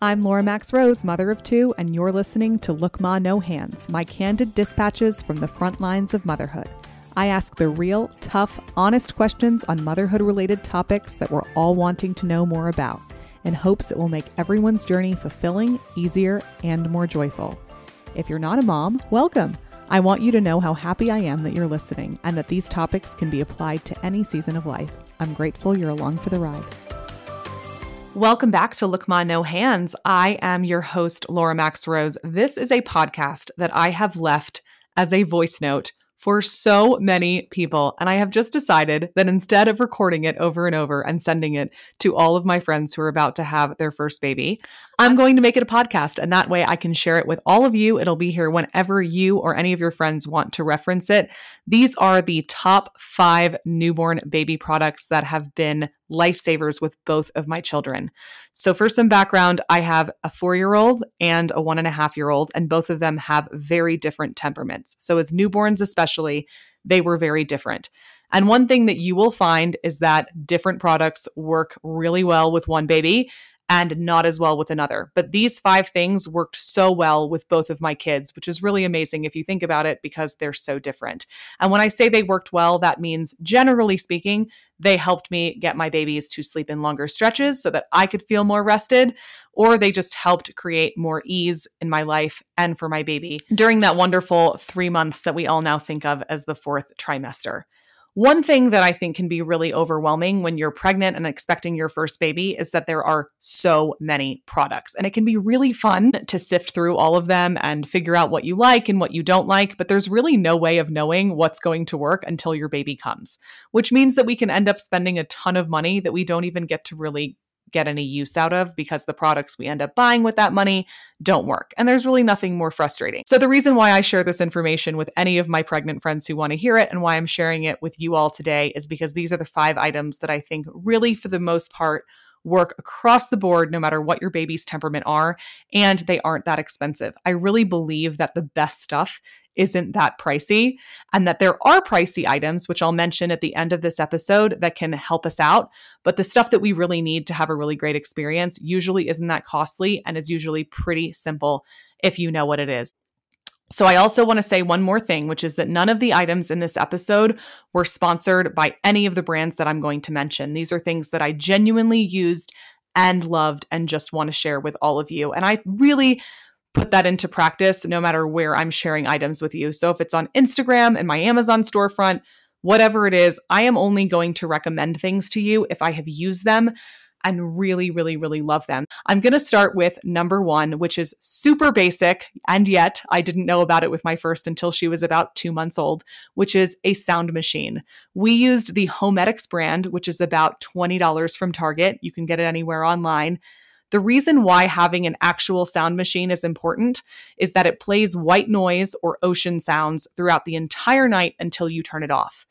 I'm Laura Max Rose, mother of two, and you're listening to Look Ma No Hands, my candid dispatches from the front lines of motherhood. I ask the real, tough, honest questions on motherhood related topics that we're all wanting to know more about, in hopes it will make everyone's journey fulfilling, easier, and more joyful. If you're not a mom, welcome. I want you to know how happy I am that you're listening and that these topics can be applied to any season of life. I'm grateful you're along for the ride. Welcome back to Look Ma No Hands. I am your host, Laura Max Rose. This is a podcast that I have left as a voice note for so many people. And I have just decided that instead of recording it over and over and sending it to all of my friends who are about to have their first baby, I'm going to make it a podcast. And that way I can share it with all of you. It'll be here whenever you or any of your friends want to reference it. These are the top five newborn baby products that have been lifesavers with both of my children. So, for some background, I have a four year old and a one and a half year old, and both of them have very different temperaments. So, as newborns, especially, they were very different. And one thing that you will find is that different products work really well with one baby and not as well with another. But these five things worked so well with both of my kids, which is really amazing if you think about it because they're so different. And when I say they worked well, that means generally speaking, they helped me get my babies to sleep in longer stretches so that I could feel more rested, or they just helped create more ease in my life and for my baby during that wonderful three months that we all now think of as the fourth trimester. One thing that I think can be really overwhelming when you're pregnant and expecting your first baby is that there are so many products. And it can be really fun to sift through all of them and figure out what you like and what you don't like. But there's really no way of knowing what's going to work until your baby comes, which means that we can end up spending a ton of money that we don't even get to really get any use out of because the products we end up buying with that money don't work. And there's really nothing more frustrating. So, the reason why I share this information with any of my pregnant friends who want to hear it and why I'm sharing it with you all today is because these are the five items that I think really, for the most part, work across the board, no matter what your baby's temperament are, and they aren't that expensive. I really believe that the best stuff isn't that pricey and that there are pricey items, which I'll mention at the end of this episode, that can help us out. But the stuff that we really need to have a really great experience usually isn't that costly and is usually pretty simple if you know what it is. So, I also want to say one more thing, which is that none of the items in this episode were sponsored by any of the brands that I'm going to mention. These are things that I genuinely used and loved and just want to share with all of you. And I really put that into practice no matter where I'm sharing items with you. So if it's on Instagram and my Amazon storefront, whatever it is, I am only going to recommend things to you if I have used them and really, really, really love them. I'm going to start with number one, which is super basic. And yet I didn't know about it with my first until she was about two months old, which is a sound machine. We used the Homedics brand, which is about $20 from Target. You can get it anywhere online. The reason why having an actual sound machine is important is that it plays white noise or ocean sounds throughout the entire night until you turn it off.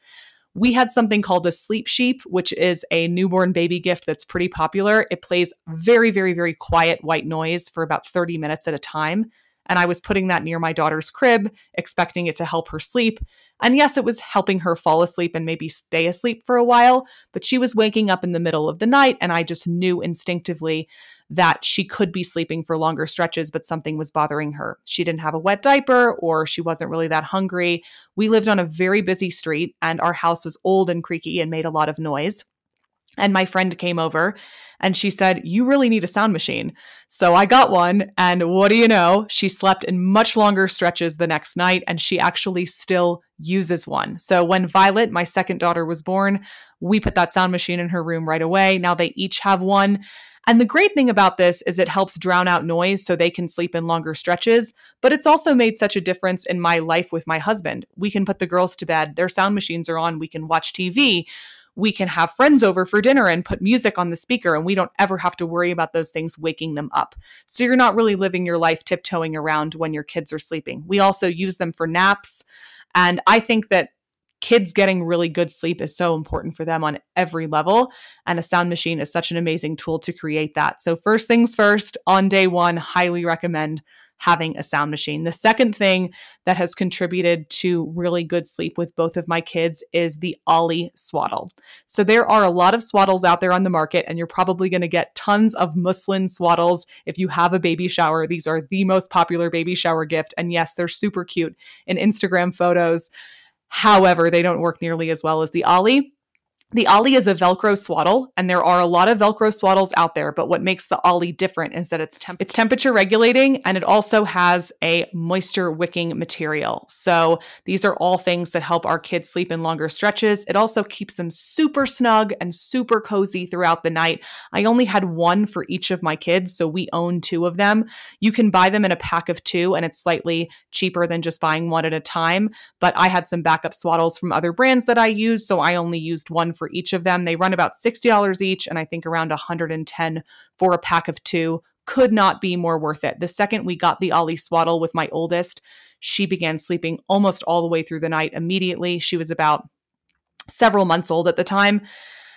We had something called a sleep sheep, which is a newborn baby gift that's pretty popular. It plays very, very, very quiet white noise for about 30 minutes at a time. And I was putting that near my daughter's crib, expecting it to help her sleep. And yes, it was helping her fall asleep and maybe stay asleep for a while, but she was waking up in the middle of the night. And I just knew instinctively that she could be sleeping for longer stretches, but something was bothering her. She didn't have a wet diaper or she wasn't really that hungry. We lived on a very busy street and our house was old and creaky and made a lot of noise. And my friend came over and she said, You really need a sound machine. So I got one. And what do you know? She slept in much longer stretches the next night and she actually still uses one. So when Violet, my second daughter, was born, we put that sound machine in her room right away. Now they each have one. And the great thing about this is it helps drown out noise so they can sleep in longer stretches, but it's also made such a difference in my life with my husband. We can put the girls to bed, their sound machines are on, we can watch TV. We can have friends over for dinner and put music on the speaker, and we don't ever have to worry about those things waking them up. So you're not really living your life tiptoeing around when your kids are sleeping. We also use them for naps. And I think that kids getting really good sleep is so important for them on every level. And a sound machine is such an amazing tool to create that. So, first things first, on day one, highly recommend having a sound machine. The second thing that has contributed to really good sleep with both of my kids is the Ollie swaddle. So there are a lot of swaddles out there on the market, and you're probably going to get tons of muslin swaddles if you have a baby shower. These are the most popular baby shower gift. And yes, they're super cute in Instagram photos. However, they don't work nearly as well as the Ollie. The Ollie is a Velcro swaddle, and there are a lot of Velcro swaddles out there. But what makes the Ollie different is that it's temp- it's temperature regulating, and it also has a moisture wicking material. So these are all things that help our kids sleep in longer stretches. It also keeps them super snug and super cozy throughout the night. I only had one for each of my kids, so we own two of them. You can buy them in a pack of two, and it's slightly cheaper than just buying one at a time. But I had some backup swaddles from other brands that I use, so I only used one for for each of them. They run about $60 each and I think around 110 for a pack of two. Could not be more worth it. The second we got the Ollie swaddle with my oldest, she began sleeping almost all the way through the night immediately. She was about several months old at the time.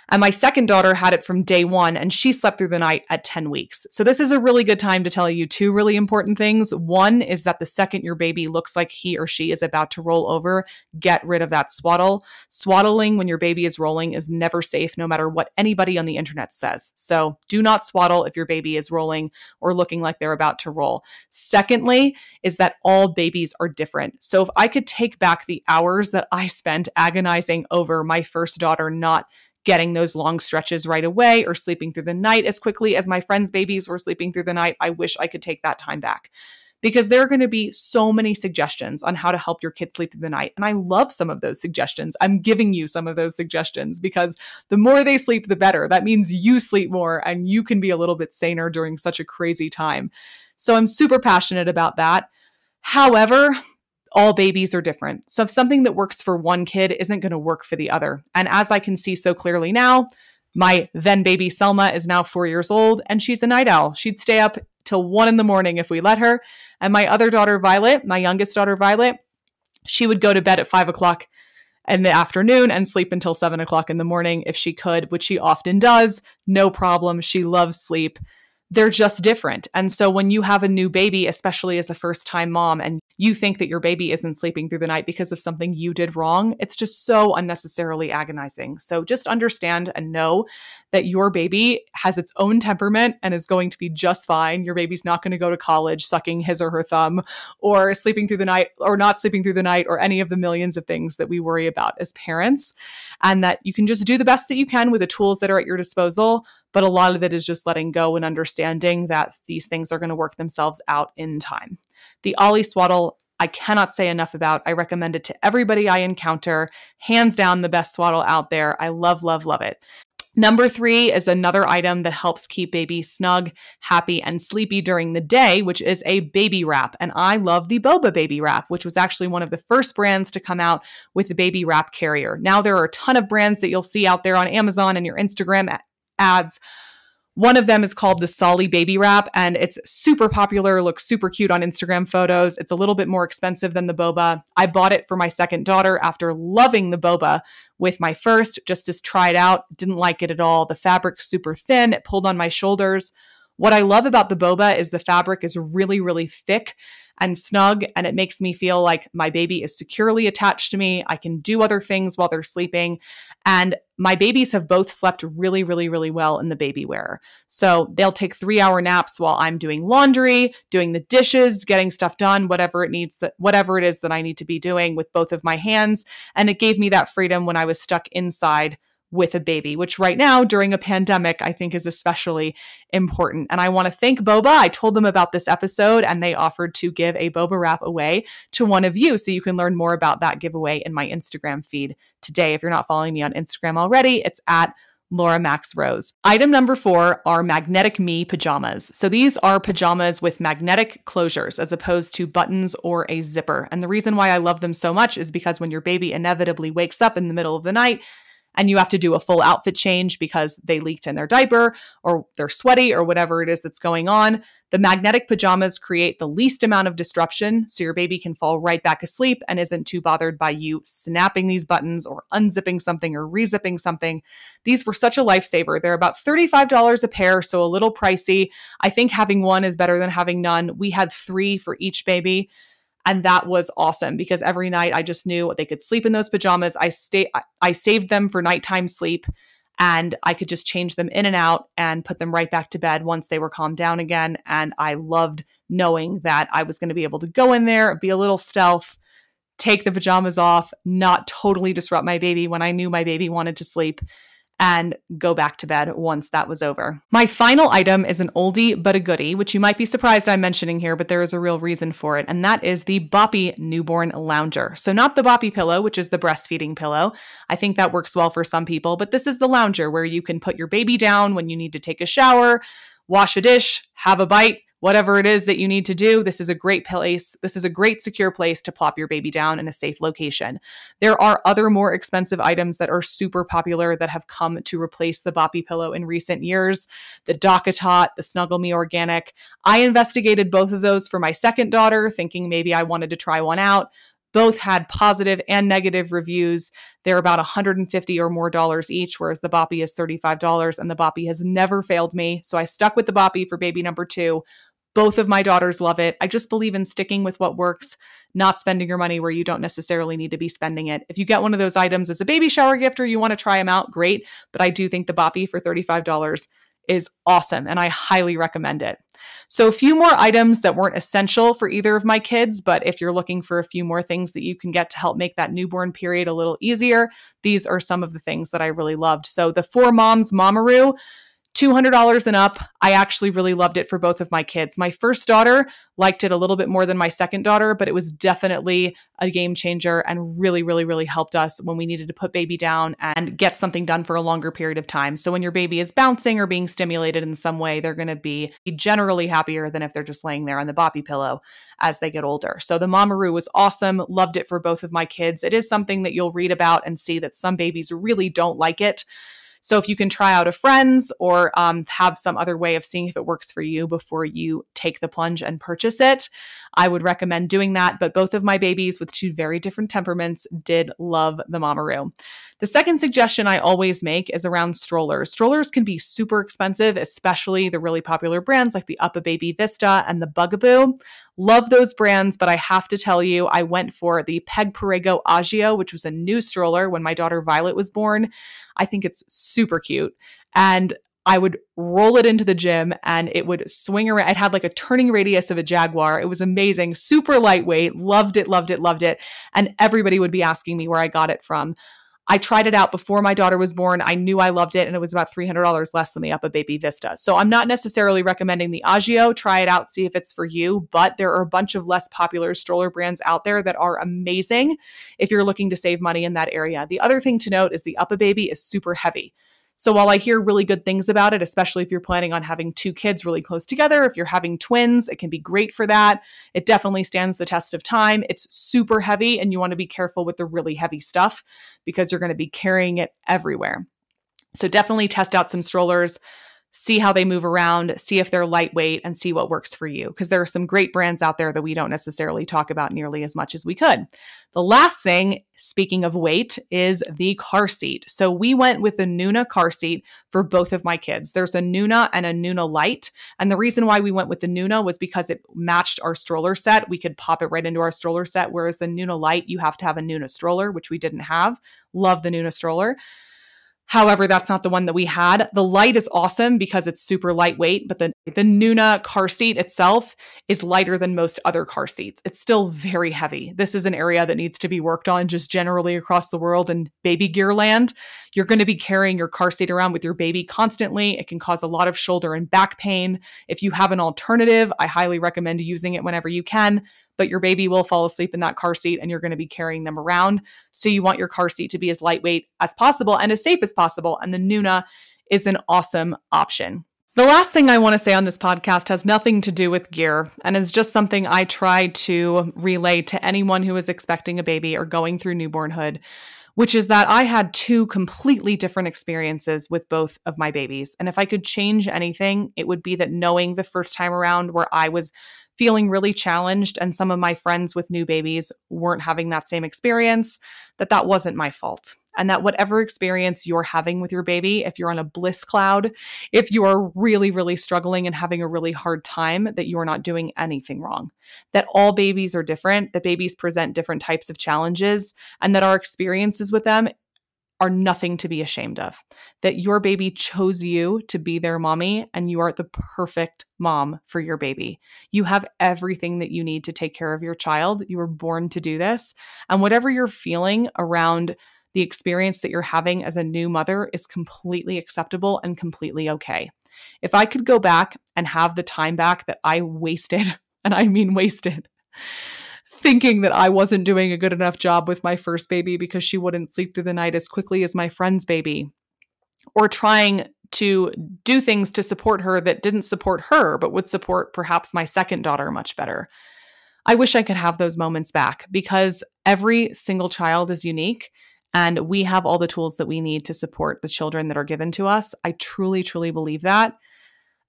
And my second daughter had it from day one, and she slept through the night at 10 weeks. So, this is a really good time to tell you two really important things. One is that the second your baby looks like he or she is about to roll over, get rid of that swaddle. Swaddling when your baby is rolling is never safe, no matter what anybody on the internet says. So, do not swaddle if your baby is rolling or looking like they're about to roll. Secondly, is that all babies are different. So, if I could take back the hours that I spent agonizing over my first daughter not getting those long stretches right away or sleeping through the night as quickly as my friends' babies were sleeping through the night. I wish I could take that time back because there are going to be so many suggestions on how to help your kid sleep through the night. And I love some of those suggestions. I'm giving you some of those suggestions because the more they sleep, the better. That means you sleep more and you can be a little bit saner during such a crazy time. So I'm super passionate about that. However, all babies are different. So if something that works for one kid isn't going to work for the other. And as I can see so clearly now, my then baby Selma is now four years old and she's a night owl. She'd stay up till one in the morning if we let her. And my other daughter, Violet, my youngest daughter, Violet, she would go to bed at five o'clock in the afternoon and sleep until seven o'clock in the morning if she could, which she often does. No problem. She loves sleep they're just different. And so when you have a new baby, especially as a first time mom, and you think that your baby isn't sleeping through the night because of something you did wrong, it's just so unnecessarily agonizing. So just understand and know that your baby has its own temperament and is going to be just fine. Your baby's not going to go to college sucking his or her thumb or sleeping through the night or not sleeping through the night or any of the millions of things that we worry about as parents. And that you can just do the best that you can with the tools that are at your disposal but a lot of it is just letting go and understanding that these things are going to work themselves out in time. The Ollie Swaddle I cannot say enough about. I recommend it to everybody I encounter. Hands down, the best swaddle out there. I love, love, love it. Number three is another item that helps keep baby snug, happy, and sleepy during the day, which is a baby wrap. And I love the Boba baby wrap, which was actually one of the first brands to come out with the baby wrap carrier. Now there are a ton of brands that you'll see out there on Amazon and your Instagram ads. One of them is called the Solly Baby Wrap, and it's super popular, looks super cute on Instagram photos. It's a little bit more expensive than the boba. I bought it for my second daughter after loving the boba with my first, just to try it out. Didn't like it at all. The fabric's super thin, it pulled on my shoulders. What I love about the boba is the fabric is really, really thick and snug, and it makes me feel like my baby is securely attached to me. I can do other things while they're sleeping. And my babies have both slept really, really, really well in the baby wear. So they'll take three hour naps while I'm doing laundry, doing the dishes, getting stuff done, whatever it needs that whatever it is that I need to be doing with both of my hands. And it gave me that freedom when I was stuck inside with a baby, which right now during a pandemic, I think is especially important. And I want to thank Boba. I told them about this episode and they offered to give a Boba wrap away to one of you. So you can learn more about that giveaway in my Instagram feed today. If you're not following me on Instagram already, it's at Laura Max Rose. Item number four are Magnetic Me pajamas. So these are pajamas with magnetic closures as opposed to buttons or a zipper. And the reason why I love them so much is because when your baby inevitably wakes up in the middle of the night, and you have to do a full outfit change because they leaked in their diaper or they're sweaty or whatever it is that's going on. The magnetic pajamas create the least amount of disruption so your baby can fall right back asleep and isn't too bothered by you snapping these buttons or unzipping something or rezipping something. These were such a lifesaver. They're about $35 a pair, so a little pricey. I think having one is better than having none. We had three for each baby. And that was awesome because every night I just knew they could sleep in those pajamas. I stay I saved them for nighttime sleep and I could just change them in and out and put them right back to bed once they were calmed down again. And I loved knowing that I was going to be able to go in there, be a little stealth, take the pajamas off, not totally disrupt my baby when I knew my baby wanted to sleep, and go back to bed once that was over. My final item is an oldie but a goodie, which you might be surprised I'm mentioning here, but there is a real reason for it, and that is the Boppy Newborn Lounger. So, not the Boppy pillow, which is the breastfeeding pillow. I think that works well for some people, but this is the lounger where you can put your baby down when you need to take a shower, wash a dish, have a bite, whatever it is that you need to do, this is a great place. This is a great secure place to plop your baby down in a safe location. There are other more expensive items that are super popular that have come to replace the Boppy pillow in recent years. The DockATot, the Snuggle Me Organic. I investigated both of those for my second daughter, thinking maybe I wanted to try one out. Both had positive and negative reviews. They're about 150 or more dollars each, whereas the Boppy is $35, and the Boppy has never failed me. So I stuck with the Boppy for baby number two. Both of my daughters love it. I just believe in sticking with what works, not spending your money where you don't necessarily need to be spending it. If you get one of those items as a baby shower gift or you want to try them out, great. But I do think the Boppy for $35 is awesome and I highly recommend it. So, a few more items that weren't essential for either of my kids, but if you're looking for a few more things that you can get to help make that newborn period a little easier, these are some of the things that I really loved. So, the Four Moms Mamaroo $200 and up. I actually really loved it for both of my kids. My first daughter liked it a little bit more than my second daughter, but it was definitely a game changer and really, really, really helped us when we needed to put baby down and get something done for a longer period of time. So when your baby is bouncing or being stimulated in some way, they're going to be generally happier than if they're just laying there on the boppy pillow as they get older. So the Mamaroo was awesome. Loved it for both of my kids. It is something that you'll read about and see that some babies really don't like it. So if you can try out a friend's or um, have some other way of seeing if it works for you before you take the plunge and purchase it, I would recommend doing that. But both of my babies with two very different temperaments did love the Mamaroo. The second suggestion I always make is around strollers. Strollers can be super expensive, especially the really popular brands like the UPPAbaby Vista and the Bugaboo. Love those brands, but I have to tell you, I went for the Peg Perego Agio, which was a new stroller when my daughter Violet was born. I think it's super cute. And I would roll it into the gym and it would swing around. It had like a turning radius of a Jaguar. It was amazing, super lightweight, loved it, loved it, loved it. And everybody would be asking me where I got it from. I tried it out before my daughter was born. I knew I loved it, and it was about $300 less than the UPPAbaby Vista. So I'm not necessarily recommending the Agio. Try it out, see if it's for you. But there are a bunch of less popular stroller brands out there that are amazing if you're looking to save money in that area. The other thing to note is the UPPAbaby is super heavy. So while I hear really good things about it, especially if you're planning on having two kids really close together, if you're having twins, it can be great for that. It definitely stands the test of time. It's super heavy, and you want to be careful with the really heavy stuff because you're going to be carrying it everywhere. So definitely test out some strollers see how they move around, see if they're lightweight, and see what works for you. Because there are some great brands out there that we don't necessarily talk about nearly as much as we could. The last thing, speaking of weight, is the car seat. So we went with the Nuna car seat for both of my kids. There's a Nuna and a Nuna Light. And the reason why we went with the Nuna was because it matched our stroller set. We could pop it right into our stroller set, whereas the Nuna Light, you have to have a Nuna stroller, which we didn't have. Love the Nuna stroller. However, that's not the one that we had. The light is awesome because it's super lightweight, but the, the Nuna car seat itself is lighter than most other car seats. It's still very heavy. This is an area that needs to be worked on just generally across the world in baby gear land. You're going to be carrying your car seat around with your baby constantly. It can cause a lot of shoulder and back pain. If you have an alternative, I highly recommend using it whenever you can but your baby will fall asleep in that car seat and you're going to be carrying them around. So you want your car seat to be as lightweight as possible and as safe as possible. And the Nuna is an awesome option. The last thing I want to say on this podcast has nothing to do with gear and is just something I try to relay to anyone who is expecting a baby or going through newbornhood which is that I had two completely different experiences with both of my babies. And if I could change anything, it would be that knowing the first time around where I was feeling really challenged and some of my friends with new babies weren't having that same experience, that that wasn't my fault. And that whatever experience you're having with your baby, if you're on a bliss cloud, if you are really, really struggling and having a really hard time, that you're not doing anything wrong. That all babies are different, that babies present different types of challenges, and that our experiences with them are nothing to be ashamed of. That your baby chose you to be their mommy and you are the perfect mom for your baby. You have everything that you need to take care of your child. You were born to do this. And whatever you're feeling around the experience that you're having as a new mother is completely acceptable and completely okay. If I could go back and have the time back that I wasted, and I mean wasted, thinking that I wasn't doing a good enough job with my first baby because she wouldn't sleep through the night as quickly as my friend's baby, or trying to do things to support her that didn't support her, but would support perhaps my second daughter much better. I wish I could have those moments back because every single child is unique and we have all the tools that we need to support the children that are given to us. I truly, truly believe that.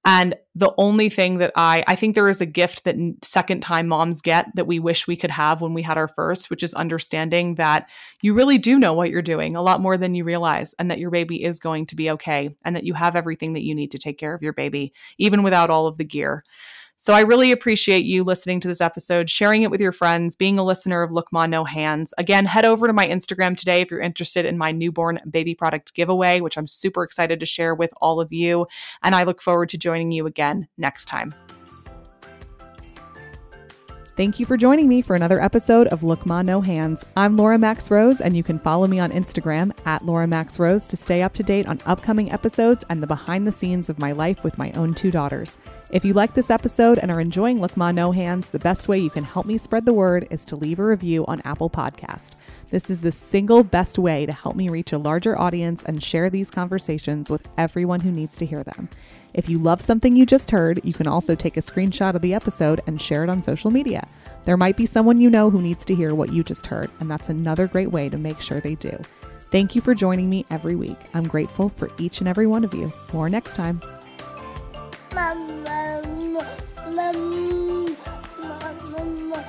And the only thing that I, I think there is a gift that second time moms get that we wish we could have when we had our first, which is understanding that you really do know what you're doing a lot more than you realize, and that your baby is going to be okay, and that you have everything that you need to take care of your baby, even without all of the gear. So I really appreciate you listening to this episode, sharing it with your friends, being a listener of Look Ma No Hands. Again, head over to my Instagram today if you're interested in my newborn baby product giveaway, which I'm super excited to share with all of you. And I look forward to joining you again next time. Thank you for joining me for another episode of Look Ma No Hands. I'm Laura Max Rose, and you can follow me on Instagram at Laura Max Rose to stay up to date on upcoming episodes and the behind the scenes of my life with my own two daughters. If you like this episode and are enjoying Look Ma No Hands, the best way you can help me spread the word is to leave a review on Apple Podcast. This is the single best way to help me reach a larger audience and share these conversations with everyone who needs to hear them. If you love something you just heard, you can also take a screenshot of the episode and share it on social media. There might be someone you know who needs to hear what you just heard, and that's another great way to make sure they do. Thank you for joining me every week. I'm grateful for each and every one of you. More next time. Mom, mom, mom, mom, mom, mom, mom, mom.